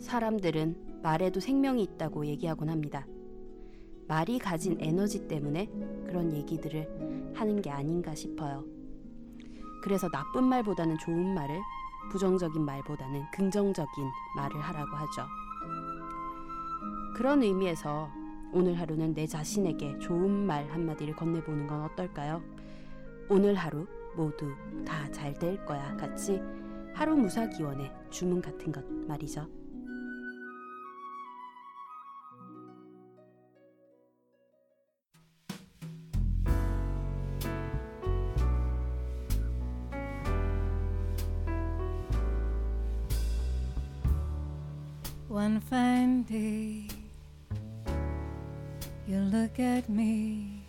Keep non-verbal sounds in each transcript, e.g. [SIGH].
사람들은 말에도 생명이 있다고 얘기하곤 합니다. 말이 가진 에너지 때문에 그런 얘기들을 하는 게 아닌가 싶어요. 그래서 나쁜 말보다는 좋은 말을, 부정적인 말보다는 긍정적인 말을 하라고 하죠. 그런 의미에서 오늘 하루는 내 자신에게 좋은 말 한마디를 건네보는 건 어떨까요? 오늘 하루 모두 다 잘 될 거야 같이 하루 무사 기원의 주문 같은 것 말이죠. Day, you look at me,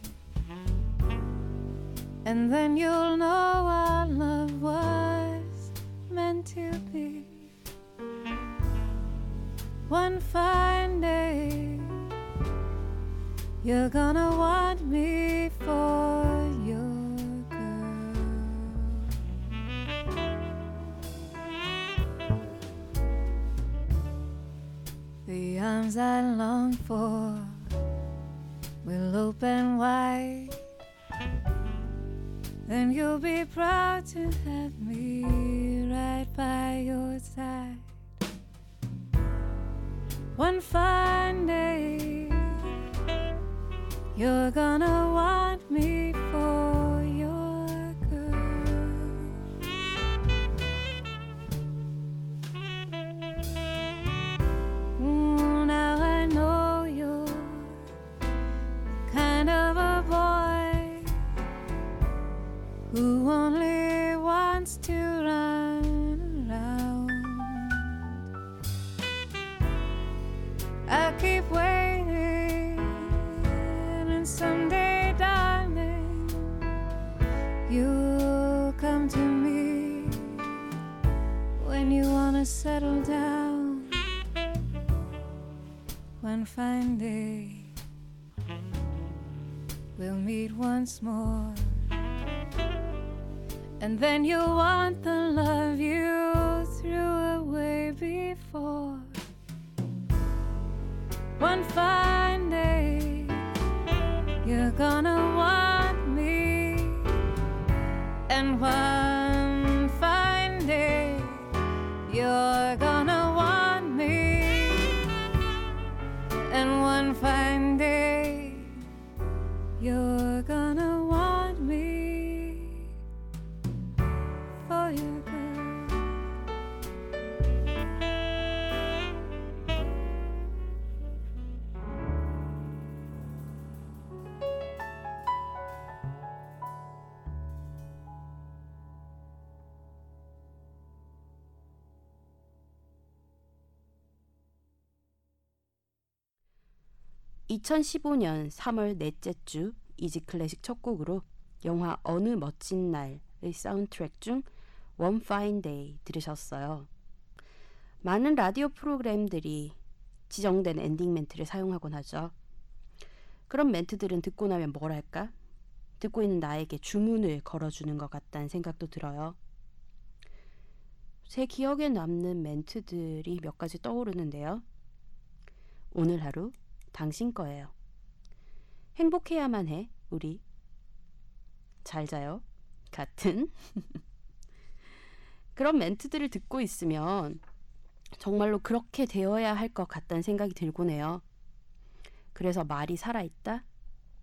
and then you'll know our love was meant to be. One fine day, you're gonna want me I long for will open wide. Then you'll be proud to have me right by your side. One fine day, you're gonna want you'll come to me when you wanna settle down. One fine day, we'll meet once more. And then you'll want the love you threw away before. One fine while. (2015년 3월 넷째 주) 이지 클래식 첫 곡으로 영화 어느 멋진 날의 사운드트랙 중 One Fine Day 들으셨어요. 많은 라디오 프로그램들이 지정된 엔딩 멘트를 사용하곤 하죠. 그런 멘트들은 듣고 나면 뭐랄까? 듣고 있는 나에게 주문을 걸어주는 것 같다는 생각도 들어요. 제 기억에 남는 멘트들이 몇 가지 떠오르는데요. 오늘 하루 당신 거예요. 행복해야만 해, 우리. 잘 자요. 같은. [LAUGHS] 그런 멘트들을 듣고 있으면 정말로 그렇게 되어야 할 것 같다는 생각이 들곤 해요. 그래서 말이 살아있다?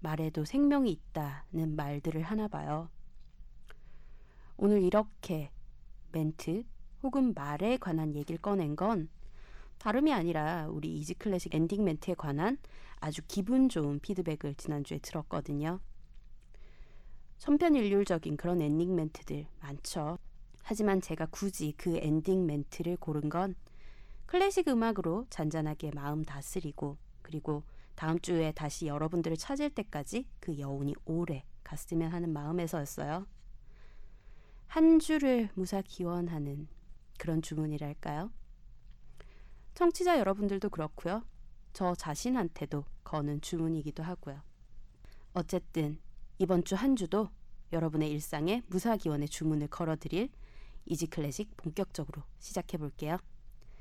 말에도 생명이 있다는 말들을 하나 봐요. 오늘 이렇게 멘트 혹은 말에 관한 얘기를 꺼낸 건 다름이 아니라 우리 이지 클래식 엔딩 멘트에 관한 아주 기분 좋은 피드백을 지난주에 들었거든요. 천편일률적인 그런 엔딩 멘트들 많죠. 하지만 제가 굳이 그 엔딩 멘트를 고른 건 클래식 음악으로 잔잔하게 마음 다스리고 그리고 다음 주에 다시 여러분들을 찾을 때까지 그 여운이 오래 갔으면 하는 마음에서였어요. 한 주를 무사 기원하는 그런 주문이랄까요? 청취자 여러분들도 그렇고요. 저 자신한테도 거는 주문이기도 하고요. 어쨌든 이번 주 한 주도 여러분의 일상에 무사기원의 주문을 걸어드릴 이지 클래식 본격적으로 시작해 볼게요.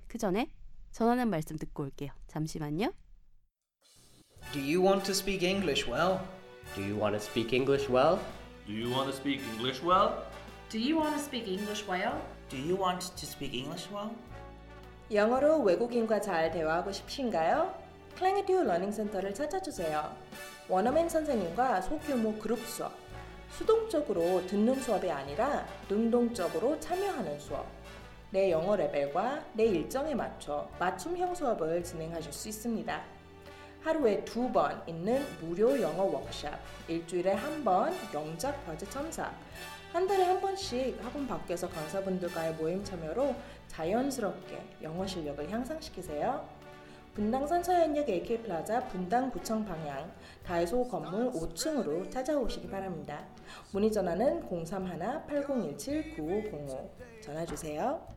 그 전에 전하는 말씀 듣고 올게요. 잠시만요. Do you want to speak English well? Do you want to speak English well? Do you want to speak English well? Do you want to speak English well? Do you want to speak English well? 영어로 외국인과 잘 대화하고 싶으신가요? 클랭에듀 러닝센터를 찾아주세요. 원어민 선생님과 소규모 그룹 수업, 수동적으로 듣는 수업이 아니라 능동적으로 참여하는 수업, 내 영어 레벨과 내 일정에 맞춰 맞춤형 수업을 진행하실 수 있습니다. 하루에 두 번 있는 무료 영어 워크샵, 일주일에 한 번 영작 과제 첨삭, 한 달에 한 번씩 학원 밖에서 강사분들과의 모임 참여로 자연스럽게 영어 실력을 향상시키세요. 분당선 서현역 AK 플라자 분당 구청 방향 다이소 건물 5층으로 찾아오시기 바랍니다. 문의 전화는 031-8017-9505 전화 주세요.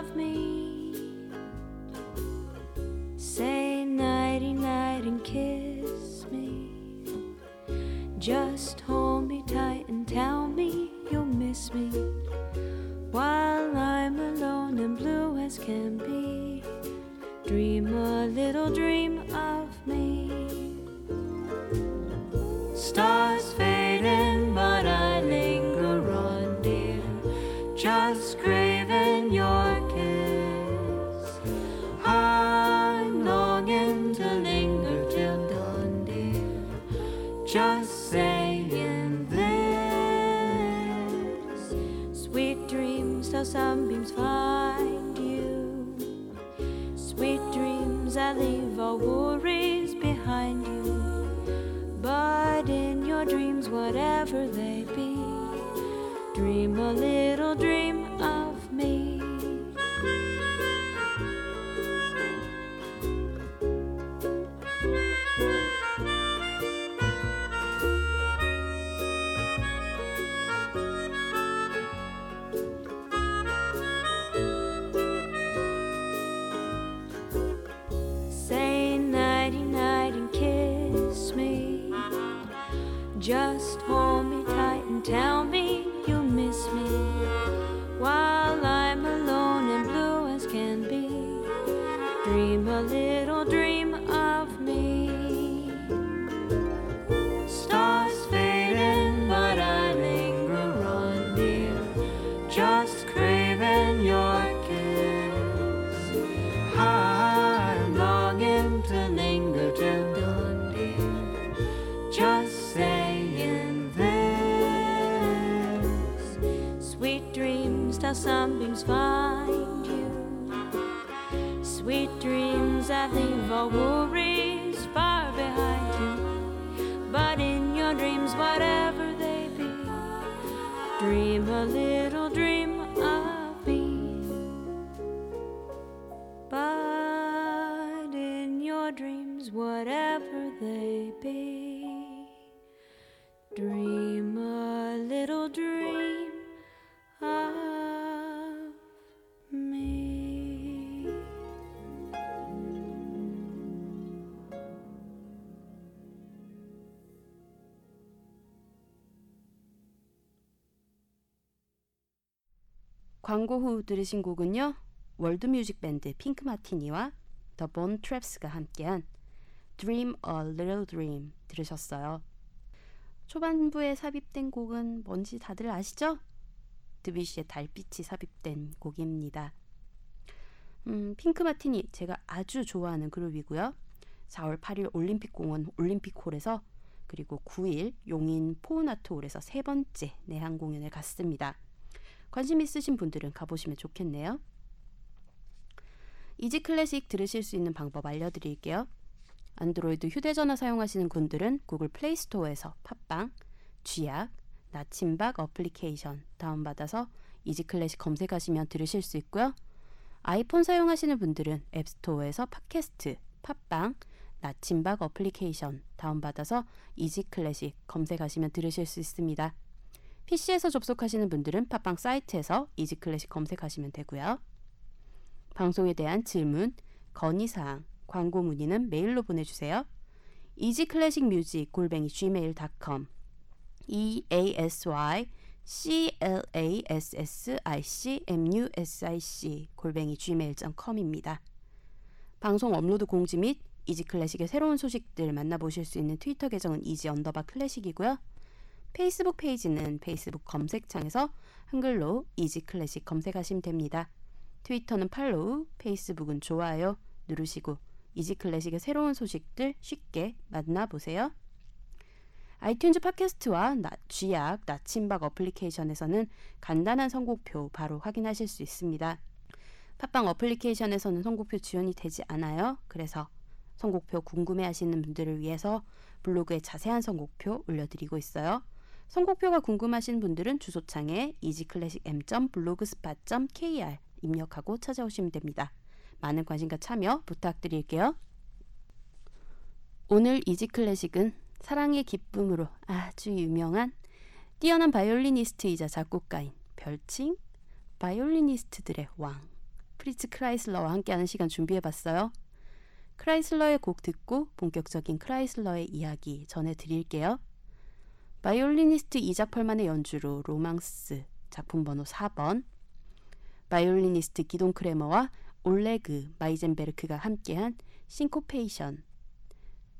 till sunbeams find you. Sweet dreams that leave all worries far behind you. But in your dreams, whatever they be, dream a little dream 광고 후 들으신 곡은요. 월드 뮤직 밴드 핑크 마티니와 더 본 트랩스가 함께한 Dream a Little Dream 들으셨어요. 초반부에 삽입된 곡은 뭔지 다들 아시죠? 드뷔시의 달빛이 삽입된 곡입니다. 음, 핑크 마티니 제가 아주 좋아하는 그룹이고요. 4월 8일 올림픽 공원 올림픽홀에서 그리고 9일 용인 포은아트홀에서 세 번째 내한 공연을 갖습니다. 관심 있으신 분들은 가보시면 좋겠네요. 이지 클래식 들으실 수 있는 방법 알려드릴게요. 안드로이드 휴대전화 사용하시는 분들은 구글 플레이스토어에서 팟빵, 쥐약, 나침박 어플리케이션 다운받아서 이지 클래식 검색하시면 들으실 수 있고요. 아이폰 사용하시는 분들은 앱스토어에서 팟캐스트, 팟빵, 나침박 어플리케이션 다운받아서 이지 클래식 검색하시면 들으실 수 있습니다. PC에서 접속하시는 분들은 팟빵 사이트에서 이지 클래식 검색하시면 되고요. 방송에 대한 질문, 건의사항, 광고 문의는 메일로 보내주세요. music 골뱅이 gmail.com e a s y c l a s s i c m u s i c 골뱅이 gmail.com입니다. 방송 업로드 공지 및 이지 클래식의 새로운 소식들 만나보실 수 있는 트위터 계정은 easy 언더바 classic이고요. 페이스북 페이지는 페이스북 검색창에서 한글로 이지 클래식 검색하시면 됩니다. 트위터는 팔로우, 페이스북은 좋아요 누르시고 이지 클래식의 새로운 소식들 쉽게 만나보세요. 아이튠즈 팟캐스트와 나, 쥐약, 나침박 어플리케이션에서는 간단한 선곡표 바로 확인하실 수 있습니다. 팟빵 어플리케이션에서는 선곡표 지원이 되지 않아요. 그래서 선곡표 궁금해하시는 분들을 위해서 블로그에 자세한 선곡표 올려드리고 있어요. 선곡표가 궁금하신 분들은 주소창에 easyclassicm.blogspot.kr 입력하고 찾아오시면 됩니다. 많은 관심과 참여 부탁드릴게요. 오늘 이지클래식은 사랑의 기쁨으로 아주 유명한 뛰어난 바이올리니스트이자 작곡가인 별칭 바이올리니스트들의 왕 프리츠 크라이슬러와 함께하는 시간 준비해봤어요. 크라이슬러의 곡 듣고 본격적인 크라이슬러의 이야기 전해드릴게요. 바이올리니스트 이작 펄만의 연주로 로망스 작품 번호 4번 바이올리니스트 기돈 크레머와 올레그 마이젠베르크가 함께한 Syncopation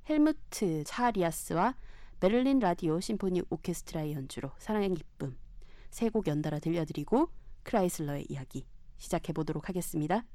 헬무트 차리아스와 베를린 라디오 심포니 오케스트라의 연주로 사랑의 기쁨 세 곡 연달아 들려드리고 크라이슬러의 이야기 시작해 보도록 하겠습니다.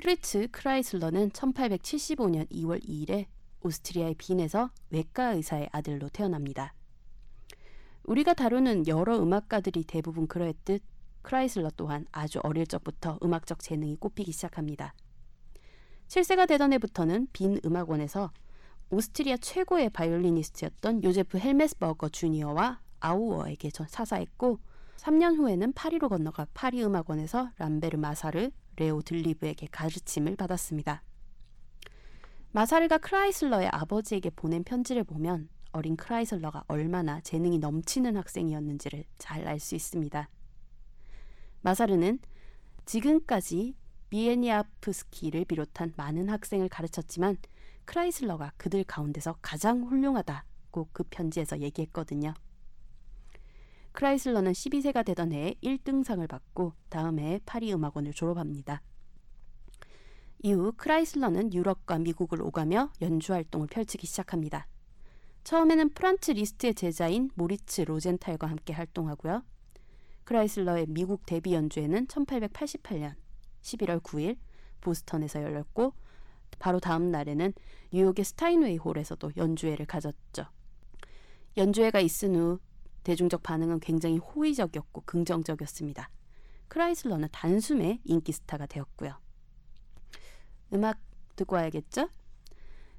프리츠 크라이슬러는 1875년 2월 2일에 오스트리아의 빈에서 외과 의사의 아들로 태어납니다. 우리가 다루는 여러 음악가들이 대부분 그러했듯 크라이슬러 또한 아주 어릴 적부터 음악적 재능이 꽃피기 시작합니다. 7세가 되던 해부터는 빈 음악원에서 오스트리아 최고의 바이올리니스트였던 요제프 헬메스버거 주니어와 아우어에게 전 사사했고 3년 후에는 파리로 건너가 파리 음악원에서 람베르 마사르, 레오 들리브에게 가르침을 받았습니다. 마사르가 크라이슬러의 아버지에게 보낸 편지를 보면 어린 크라이슬러가 얼마나 재능이 넘치는 학생이었는지를 잘 알 수 있습니다. 마사르는 지금까지 비에니아프스키를 비롯한 많은 학생을 가르쳤지만 크라이슬러가 그들 가운데서 가장 훌륭하다고 그 편지에서 얘기했거든요. 크라이슬러는 12세가 되던 해에 1등상을 받고 다음 해에 파리 음악원을 졸업합니다. 이후 크라이슬러는 유럽과 미국을 오가며 연주 활동을 펼치기 시작합니다. 처음에는 프란츠 리스트의 제자인 모리츠 로젠탈과 함께 활동하고요. 크라이슬러의 미국 데뷔 연주회는 1888년 11월 9일 보스턴에서 열렸고 바로 다음 날에는 뉴욕의 스타인웨이 홀에서도 연주회를 가졌죠. 연주회가 있은 후 대중적 반응은 굉장히 호의적이었고 긍정적이었습니다. 크라이슬러는 단숨에 인기 스타가 되었고요. 음악 듣고 와야겠죠?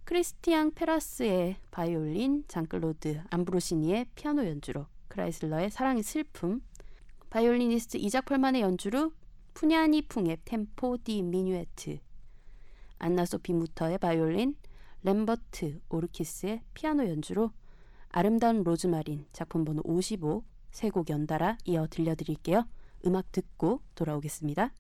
크리스티앙 페라스의 바이올린, 장클로드 암브로시니의 피아노 연주로 크라이슬러의 사랑의 슬픔, 바이올리니스트 이작 펄만의 연주로 푸냐니 풍의 템포 디 미뉴에트, 안나 소피 무터의 바이올린, 램버트 오르키스의 피아노 연주로 아름다운 로즈마린 작품 번호 55 세 곡 연달아 이어 들려드릴게요. 음악 듣고 돌아오겠습니다.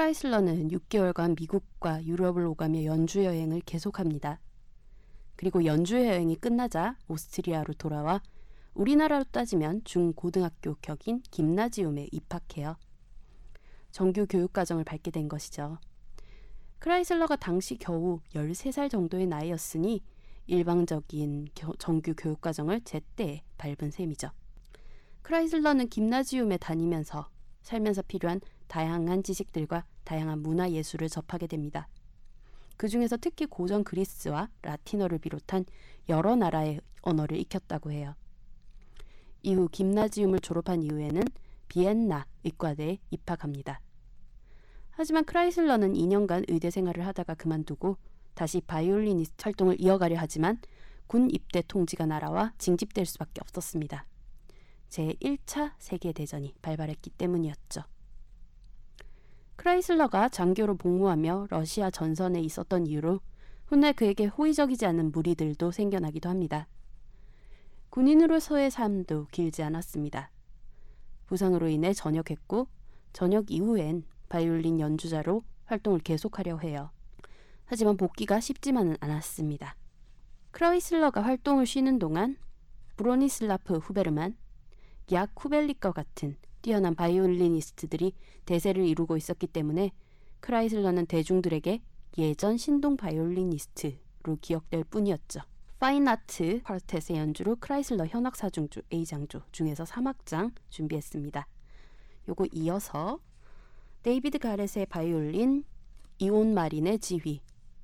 크라이슬러는 6개월간 미국과 유럽을 오가며 연주 여행을 계속합니다. 그리고 연주 여행이 끝나자 오스트리아로 돌아와 우리나라로 따지면 중고등학교 격인 김나지움에 입학해요. 정규 교육과정을 밟게 된 것이죠. 크라이슬러가 당시 겨우 13살 정도의 나이였으니 일방적인 겨- 정규 교육과정을 제때 밟은 셈이죠. 크라이슬러는 김나지움에 다니면서 살면서 필요한 다양한 지식들과 다양한 문화 예술을 접하게 됩니다. 그 중에서 특히 고전 그리스와 라틴어를 비롯한 여러 나라의 언어를 익혔다고 해요. 이후 김나지움을 졸업한 이후에는 비엔나 의과대에 입학합니다. 하지만 크라이슬러는 2년간 의대 생활을 하다가 그만두고 다시 바이올리니스트 활동을 이어가려 하지만 군 입대 통지가 날아와 징집될 수밖에 없었습니다. 제1차 세계대전이 발발했기 때문이었죠. 크라이슬러가 장교로 복무하며 러시아 전선에 있었던 이유로 훗날 그에게 호의적이지 않은 무리들도 생겨나기도 합니다. 군인으로서의 삶도 길지 않았습니다. 부상으로 인해 전역했고 전역 이후엔 바이올린 연주자로 활동을 계속하려 해요. 하지만 복귀가 쉽지만은 않았습니다. 크라이슬러가 활동을 쉬는 동안 브로니슬라프 후베르만, 얀 쿠벨릭과 같은 뛰어난 바이올리니스트들이 대세를 이루고 있었기 때문에 크라이슬러는 대중들에게 예전 신동 바이올리니스트로 기억될 뿐이었죠. 파인아트 쿼르텟의 연주로 크라이슬러 현악 사중주 A장조 중에서 3악장 준비했습니다. 요거 이어서 데이비드 가렛의 바이올린, 이온 마린의 지휘,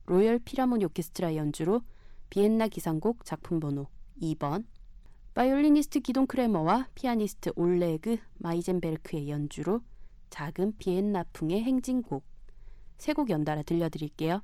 로열 필하모닉 오케스트라 연주로 비엔나 기상곡 작품 번호 2번 바이올리니스트 기돈 크레머와 피아니스트 올레그 마이젠베르크의 연주로 작은 비엔나풍의 행진곡 세 곡 연달아 들려드릴게요.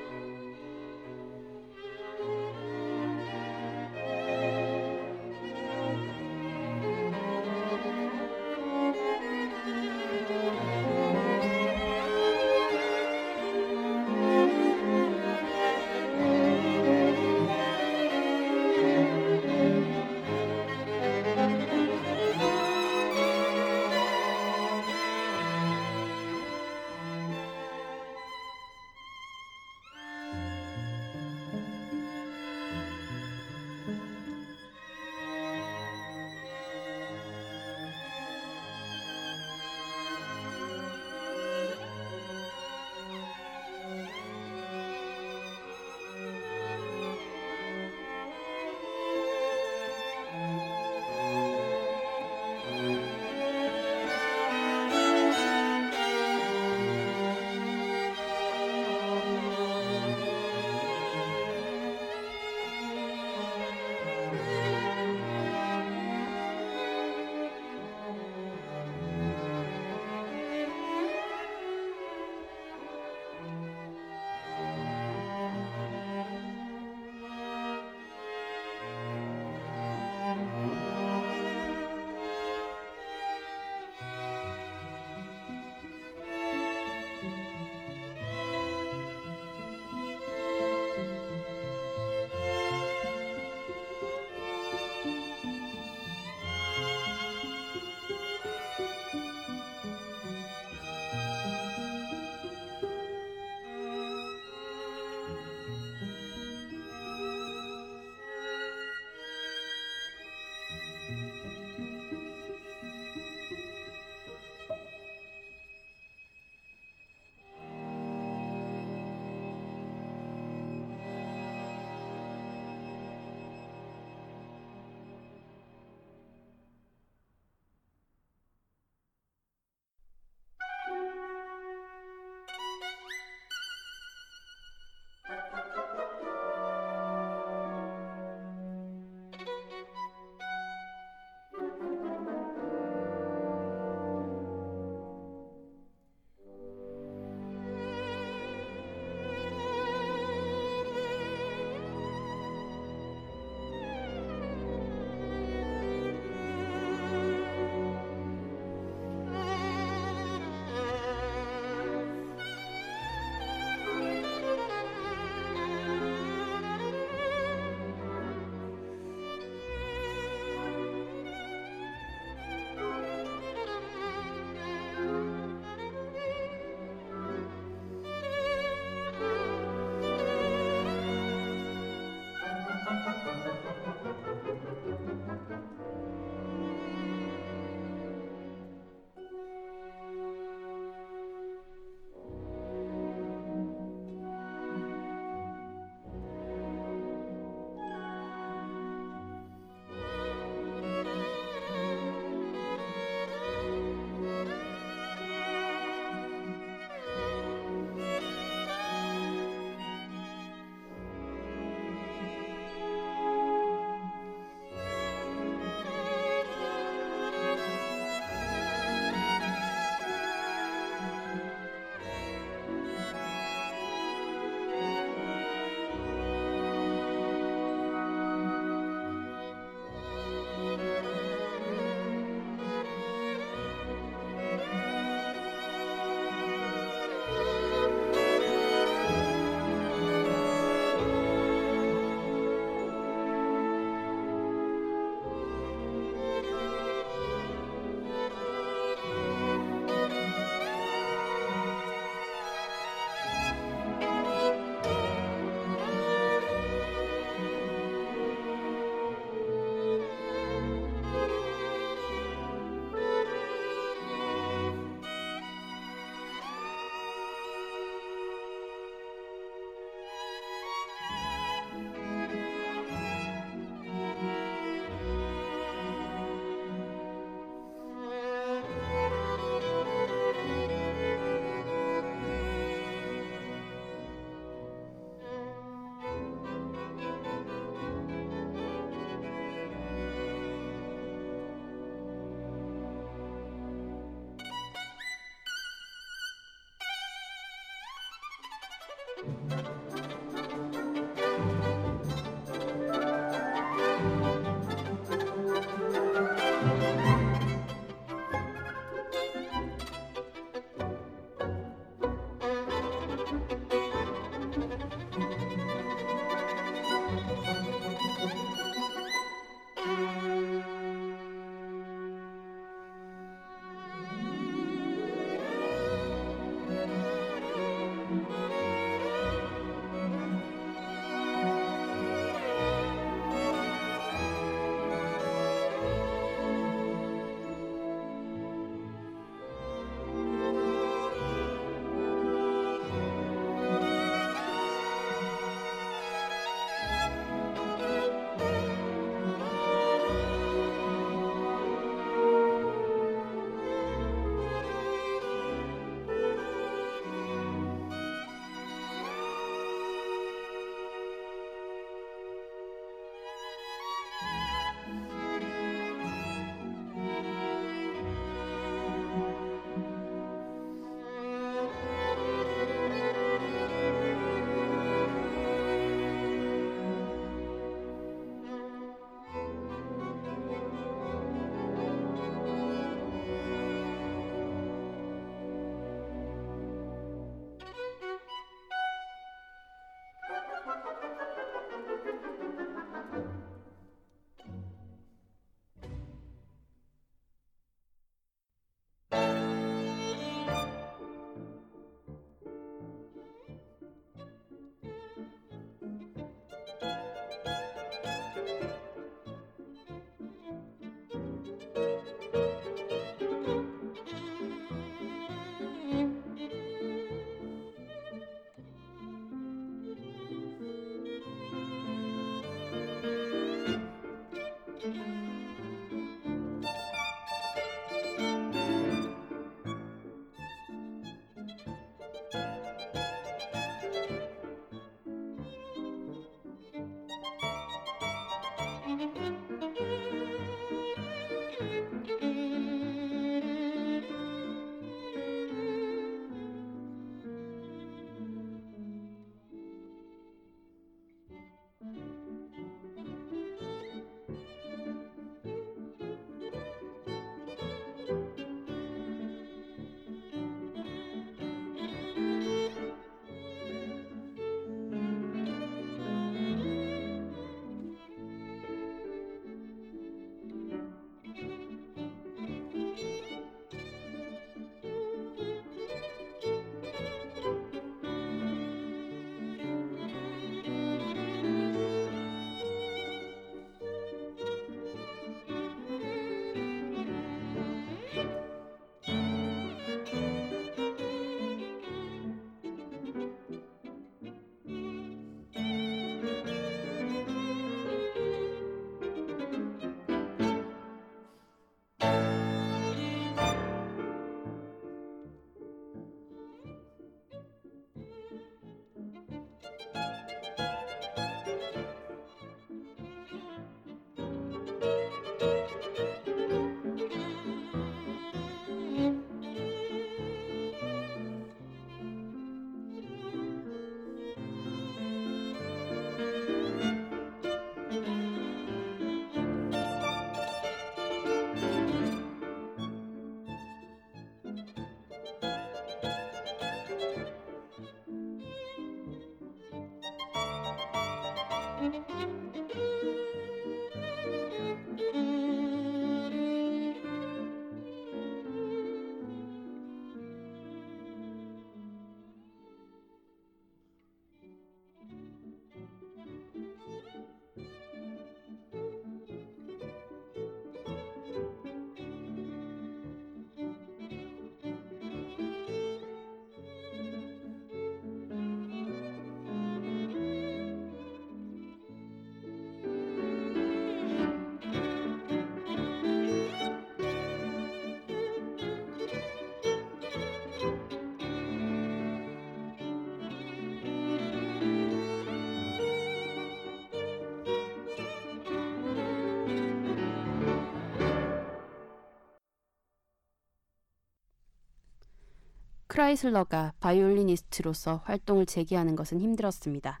크라이슬러가 바이올리니스트로서 활동을 재개하는 것은 힘들었습니다.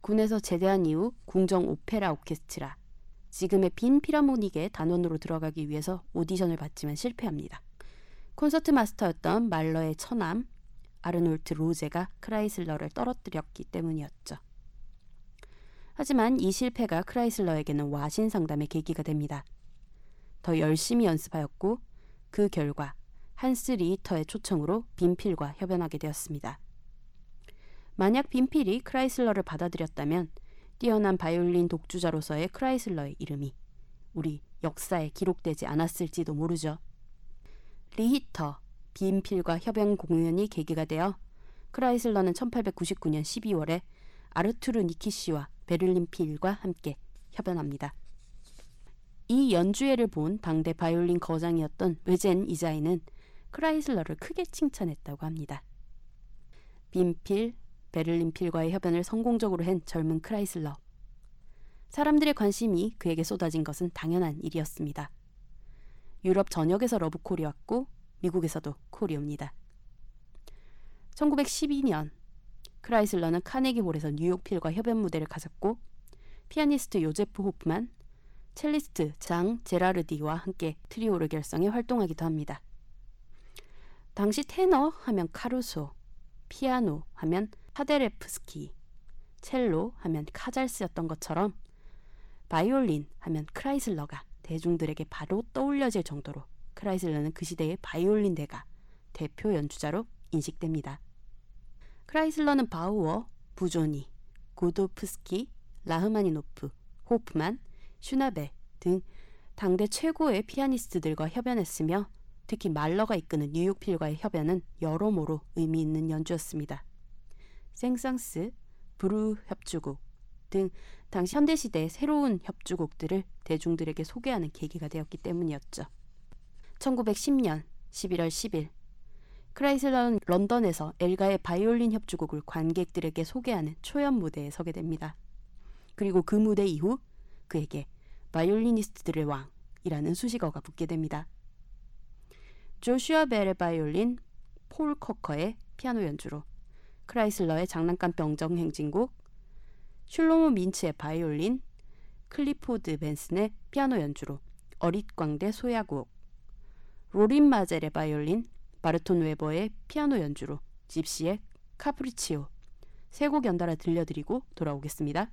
군에서 제대한 이후 궁정 오페라 오케스트라, 지금의 빈 필하모닉의 단원으로 들어가기 위해서 오디션을 받지만 실패합니다. 콘서트 마스터였던 말러의 처남 아르놀트 로제가 크라이슬러를 떨어뜨렸기 때문이었죠. 하지만 이 실패가 크라이슬러에게는 와신상담의 계기가 됩니다. 더 열심히 연습하였고 그 결과 한스 리히터의 초청으로 빈필과 협연하게 되었습니다. 만약 빈필이 크라이슬러를 받아들였다면 뛰어난 바이올린 독주자로서의 크라이슬러의 이름이 우리 역사에 기록되지 않았을지도 모르죠. 리히터, 빈필과 협연 공연이 계기가 되어 크라이슬러는 1899년 12월에 아르투르 니키시와 베를린 필과 함께 협연합니다. 이 연주회를 본 당대 바이올린 거장이었던 외젠 이자이는 크라이슬러를 크게 칭찬했다고 합니다. 빈필, 베를린 필과의 협연을 성공적으로 한 젊은 크라이슬러. 사람들의 관심이 그에게 쏟아진 것은 당연한 일이었습니다. 유럽 전역에서 러브콜이 왔고 미국에서도 콜이 옵니다. 1912년 크라이슬러는 카네기홀에서 뉴욕 필과 협연 무대를 가졌고 피아니스트 요제프 호프만, 첼리스트 장 제라르디와 함께 트리오를 결성해 활동하기도 합니다. 당시 테너 하면 카루소, 피아노 하면 파데레프스키, 첼로 하면 카잘스였던 것처럼 바이올린 하면 크라이슬러가 대중들에게 바로 떠올려질 정도로 크라이슬러는 그 시대의 바이올린 대가 대표 연주자로 인식됩니다. 크라이슬러는 바우어, 부조니, 고도프스키, 라흐마니노프, 호프만, 슈나베 등 당대 최고의 피아니스트들과 협연했으며 특히 말러가 이끄는 뉴욕 필과의 협연은 여러모로 의미 있는 연주였습니다. 생상스, 브루 협주곡 등 당시 현대시대의 새로운 협주곡들을 대중들에게 소개하는 계기가 되었기 때문이었죠. 1910년 11월 10일 크라이슬러는 런던에서 엘가의 바이올린 협주곡을 관객들에게 소개하는 초연 무대에 서게 됩니다. 그리고 그 무대 이후 그에게 바이올리니스트들의 왕이라는 수식어가 붙게 됩니다. 조슈아 벨의 바이올린, 폴 커커의 피아노 연주로 크라이슬러의 장난감 병정 행진곡, 슐로모 민츠의 바이올린, 클리포드 벤슨의 피아노 연주로 어릿광대 소야곡, 로린 마젤의 바이올린, 바르톤 웨버의 피아노 연주로 집시의 카프리치오 세 곡 연달아 들려드리고 돌아오겠습니다.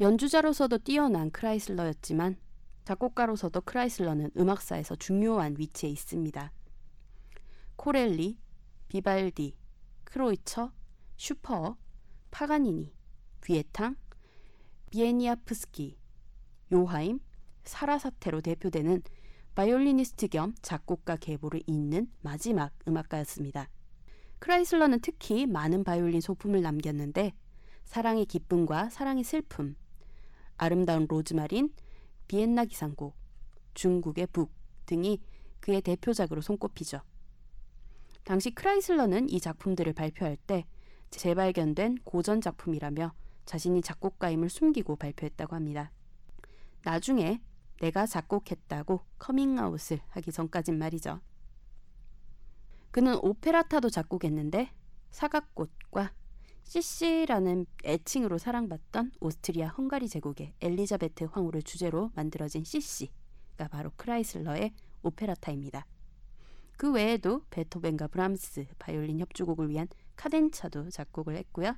연주자로서도 뛰어난 크라이슬러였지만 작곡가로서도 크라이슬러는 음악사에서 중요한 위치에 있습니다. 코렐리, 비발디, 크로이처, 슈포어, 파가니니, 비외탕, 비에니아프스키, 요아힘, 사라사테로 대표되는 바이올리니스트 겸 작곡가 계보를 잇는 마지막 음악가였습니다. 크라이슬러는 특히 많은 바이올린 소품을 남겼는데 사랑의 기쁨과 사랑의 슬픔, 아름다운 로즈마린, 비엔나 기상곡, 중국의 북 등이 그의 대표작으로 손꼽히죠. 당시 크라이슬러는 이 작품들을 발표할 때 재발견된 고전 작품이라며 자신이 작곡가임을 숨기고 발표했다고 합니다. 나중에 내가 작곡했다고 커밍아웃을 하기 전까진 말이죠. 그는 오페레타도 작곡했는데 사과꽃과 씨씨라는 애칭으로 사랑받던 오스트리아 헝가리 제국의 엘리자베트 황후를 주제로 만들어진 씨씨가 바로 크라이슬러의 오페레타입니다. 그 외에도 베토벤과 브람스 바이올린 협주곡을 위한 카덴차도 작곡을 했고요.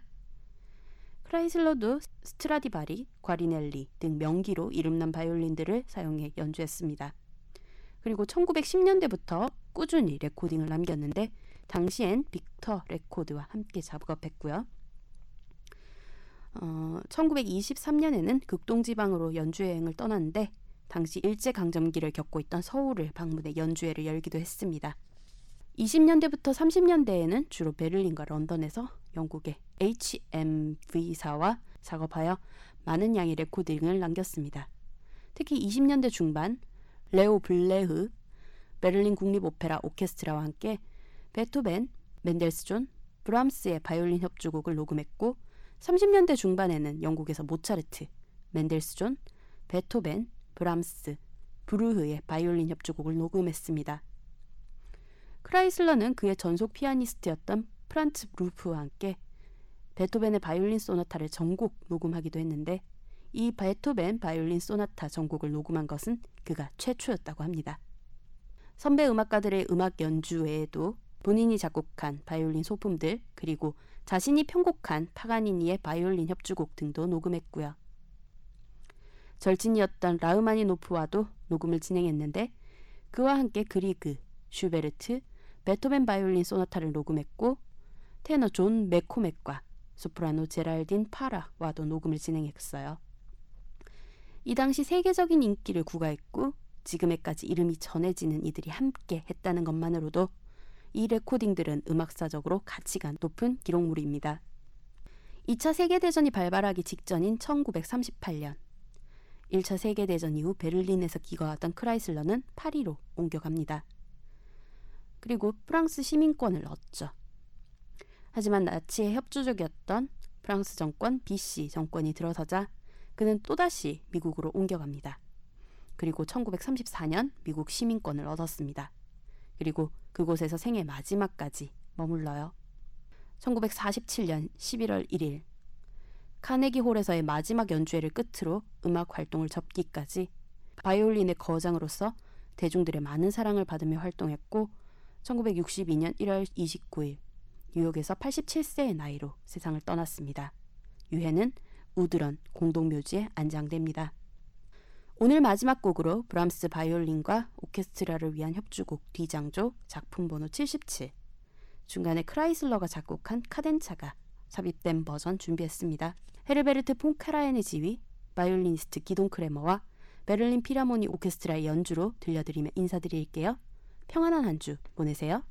크라이슬러도 스트라디바리, 과르네리 등 명기로 이름난 바이올린들을 사용해 연주했습니다. 그리고 1910년대부터 꾸준히 레코딩을 남겼는데 당시엔 빅터 레코드와 함께 작업했고요. 어, 1923년에는 극동지방으로 연주여행을 떠났는데 당시 일제강점기를 겪고 있던 서울을 방문해 연주회를 열기도 했습니다. 20년대부터 30년대에는 주로 베를린과 런던에서 영국의 HMV사와 작업하여 많은 양의 레코딩을 남겼습니다. 특히 20년대 중반 레오 블레흐 베를린 국립오페라 오케스트라와 함께 베토벤, 멘델스존, 브람스의 바이올린 협주곡을 녹음했고 30년대 중반에는 영국에서 모차르트, 멘델스존, 베토벤, 브람스, 브루흐의 바이올린 협주곡을 녹음했습니다. 크라이슬러는 그의 전속 피아니스트였던 프란츠 루프와 함께 베토벤의 바이올린 소나타를 전곡 녹음하기도 했는데 이 베토벤 바이올린 소나타 전곡을 녹음한 것은 그가 최초였다고 합니다. 선배 음악가들의 음악 연주 외에도 본인이 작곡한 바이올린 소품들 그리고 자신이 편곡한 파가니니의 바이올린 협주곡 등도 녹음했고요. 절친이었던 라흐마니노프와도 녹음을 진행했는데 그와 함께 그리그, 슈베르트, 베토벤 바이올린 소나타를 녹음했고 테너 존 메코맥과 소프라노 제랄딘 파라와도 녹음을 진행했어요. 이 당시 세계적인 인기를 구가했고 지금에까지 이름이 전해지는 이들이 함께 했다는 것만으로도 이 레코딩들은 음악사적으로 가치가 높은 기록물입니다. 2차 세계대전이 발발하기 직전인 1938년 1차 세계대전 이후 베를린에서 기거하던 크라이슬러는 파리로 옮겨갑니다. 그리고 프랑스 시민권을 얻죠. 하지만 나치의 협조적이었던 프랑스 정권 BC 정권이 들어서자 그는 또다시 미국으로 옮겨갑니다. 그리고 1934년 미국 시민권을 얻었습니다. 그리고 그곳에서 생애 마지막까지 머물러요. 1947년 11월 1일 카네기 홀에서의 마지막 연주회를 끝으로 음악 활동을 접기까지 바이올린의 거장으로서 대중들의 많은 사랑을 받으며 활동했고 1962년 1월 29일 뉴욕에서 87세의 나이로 세상을 떠났습니다. 유해는 우드런 공동묘지에 안장됩니다. 오늘 마지막 곡으로 브람스 바이올린과 오케스트라를 위한 협주곡 뒤장조 작품 번호 77 중간에 크라이슬러가 작곡한 카덴차가 삽입된 버전 준비했습니다. 헤르베르트 폰 카라얀의 지휘, 바이올리니스트 기돈 크레머와 베를린 필하모니 오케스트라의 연주로 들려드리며 인사드릴게요. 평안한 한 주 보내세요.